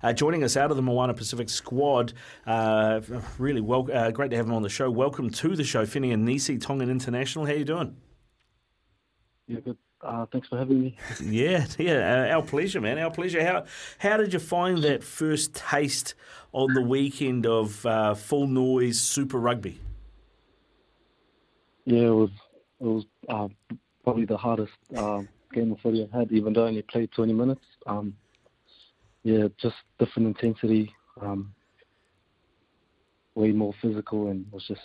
Uh, joining us out of the Moana Pasifika squad, uh, really well, uh, great to have him on the show. Welcome to the show, Fine Inisi, Tongan International. How you doing? Yeah, good. Uh, thanks for having me. Yeah, yeah, uh, our pleasure, man. Our pleasure. How how did you find that first taste on the weekend of uh, full noise Super Rugby? Yeah, it was it was uh, probably the hardest uh, game of footy I had, even though I only played 20 minutes. Um, yeah, just different intensity, um, way more physical, and was just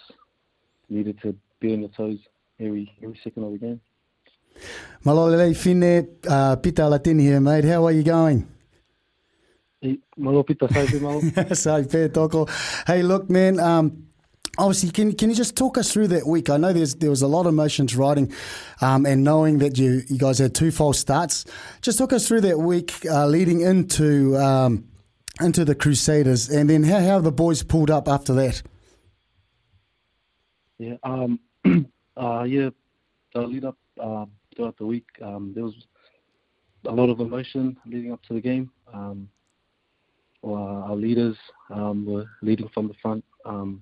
needed to be on your toes every every second of the game. Malolele Fine, uh, Pita Alatini here, mate. How are you going? Hey, malo pita sai malo. Sai toko. Hey, look, man. Um, obviously, can can you just talk us through that week? I know there's there was a lot of emotions riding, um, and knowing that you you guys had two false starts. Just talk us through that week uh, leading into um, into the Crusaders, and then how how the boys pulled up after that. Yeah, um, uh, yeah, the lead up uh, throughout the week, um, there was a lot of emotion leading up to the game. Um, our leaders um, were leading from the front, um,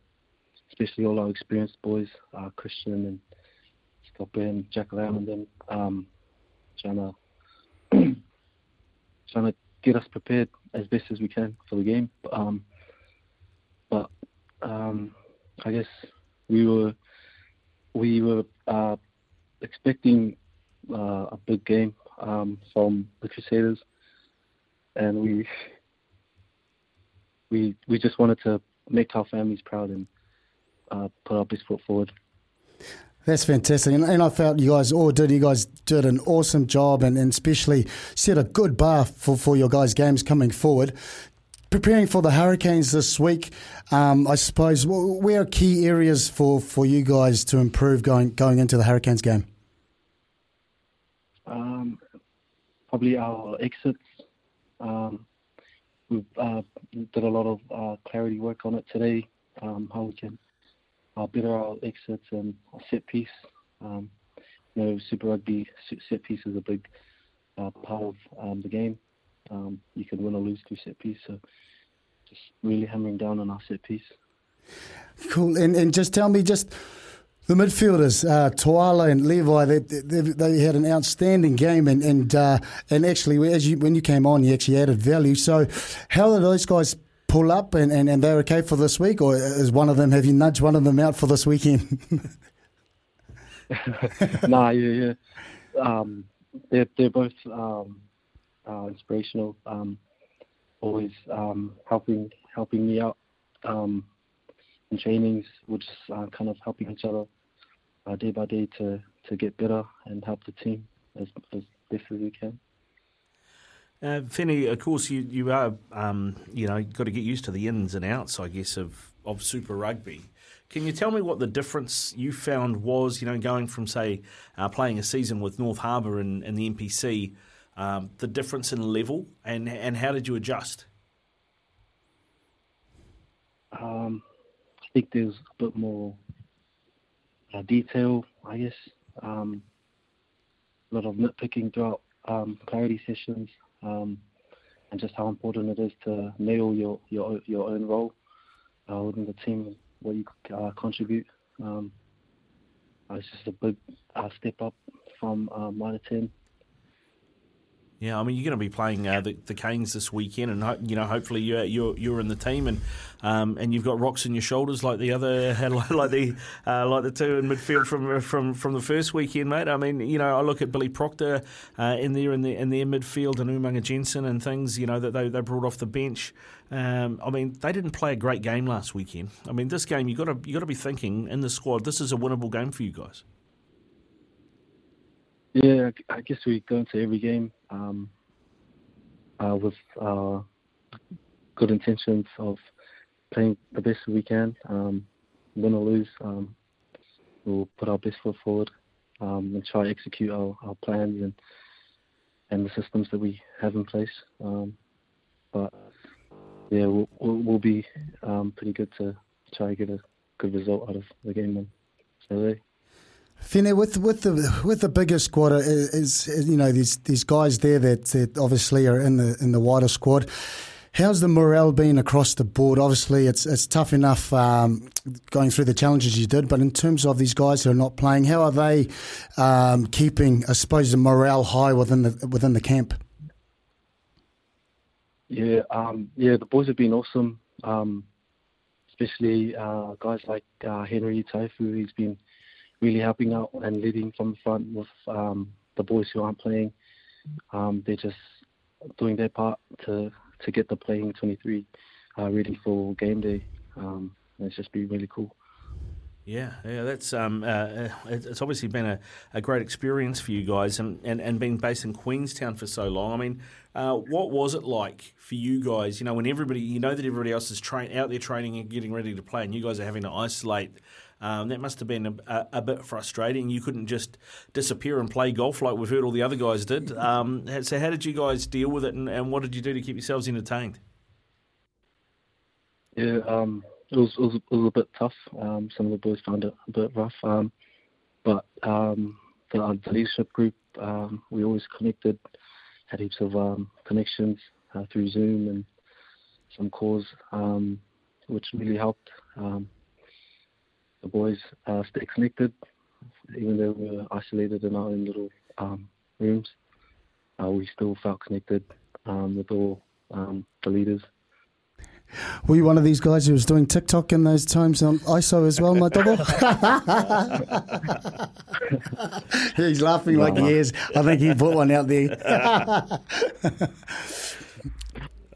especially all our experienced boys, uh, Christian and Scott and Jack Lam, and them, um, trying to trying to get us prepared as best as we can for the game. Um, but um, I guess we were we were uh, expecting uh, a big game um, from the Crusaders, and we we we just wanted to make our families proud and uh, put our best foot forward. That's fantastic, and, and I felt you guys all did. You guys did an awesome job, and, and especially set a good bar for, for your guys' games coming forward. Preparing for the Hurricanes this week, um, I suppose. Where are key areas for, for you guys to improve going going into the Hurricanes game? Um, probably our exits. Um, we uh, did a lot of uh, clarity work on it today. Um, how we can better our exits and set piece. Um, you know, Super Rugby set piece is a big uh, part of um, the game. Um, you can win or lose through set piece, so just really hammering down on our set piece. Cool, and and just tell me just the midfielders, uh, Toala and Levi, they, they, they, had an outstanding game, and and uh, and actually, as you when you came on, you actually added value. So, how are those guys pull up, and, and, and they're okay for this week, or is one of them have you nudged one of them out for this weekend? nah, yeah, yeah. Um, they're they're both um, uh, inspirational. Um, always um, helping helping me out. Um, in trainings, we're just uh, kind of helping each other uh, day by day to, to get better and help the team as, as best as we can. Uh, Finney, of course, you you are um, you know got to get used to the ins and outs, I guess, of of Super Rugby. Can you tell me what the difference you found was, you know, going from say uh, playing a season with North Harbour and, the NPC, um, the difference in level, and and how did you adjust? Um, think there's a bit more uh, detail, I guess. Um, a lot of nitpicking throughout um, clarity sessions, um, and just how important it is to nail your your your own role uh, within the team, what you uh, contribute. Um, it's just a big uh, step up from uh, Mitre ten yeah, I mean you're going to be playing uh, the, the Canes this weekend, and you know hopefully you're you're, you're in the team, and um, and you've got rocks in your shoulders like the other like the uh, like the two in midfield from from from the first weekend, mate. I mean you know I look at Billy Proctor uh, in there in the in their midfield and Umaga Jensen and things you know that they, they brought off the bench. Um, I mean they didn't play a great game last weekend. I mean this game you got to you got to be thinking in the squad this is a winnable game for you guys. Yeah, I guess we go into every game um, uh, with uh, good intentions of playing the best we can. Um, win or lose, um, we'll put our best foot forward um, and try to execute our, our plans and and the systems that we have in place. Um, but yeah, we'll, we'll be um, pretty good to try to get a good result out of the game on Saturday. Fine, with with the with the bigger squad is, is, you know these these guys there that, that obviously are in the in the wider squad. How's the morale been across the board? Obviously, it's it's tough enough um, going through the challenges you did, but in terms of these guys who are not playing, how are they um, keeping, I suppose, the morale high within the within the camp? Yeah, um, yeah, the boys have been awesome. Um, especially uh, guys like uh, Henry Taefu, he's been really helping out and leading from the front with um, the boys who aren't playing. Um, they're just doing their part to to get the playing 23 uh, ready for game day. Um, it's just been really cool. Yeah, yeah, that's um, uh, it's obviously been a, a great experience for you guys, and, and, and being based in Queenstown for so long. I mean, uh, what was it like for you guys? You know, when everybody, you know that everybody else is train out there training and getting ready to play, and you guys are having to isolate. Um, that must have been a, a, a, bit frustrating. You couldn't just disappear and play golf like we've heard all the other guys did. Um, so, how did you guys deal with it, and, and what did you do to keep yourselves entertained? Yeah, um, it was, it was, it was a bit tough. Um, some of the boys found it a bit rough, um, but um, the, uh, the, leadership group um, we always connected, had heaps of um, connections uh, through Zoom and some calls, um, which really helped the boys uh, stay connected, even though we were isolated in our own little rooms. Uh, we still felt connected with all the leaders. Were you one of these guys who was doing TikTok in those times on ISO as well, my double? He's laughing no, like no. he is. I think he put one out there.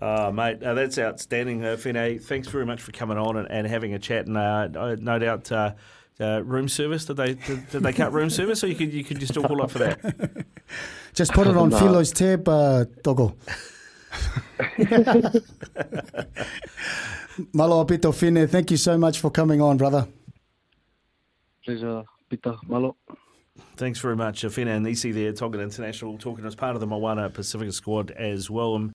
Oh, mate, uh, that's outstanding, uh, Fine. Thanks very much for coming on and, and having a chat. And uh, no doubt, uh, uh, room service. Did they did, did, they cut room service, or you could you could just still call up for that? Just put it on no. Philo's tab, uh, Doggo. Malo Pito Fine, thank you so much for coming on, brother. Pleasure, Peter. Malo. Thanks very much, Fine Inisi there, Tongan International, talking as part of the Moana Pasifika squad as well.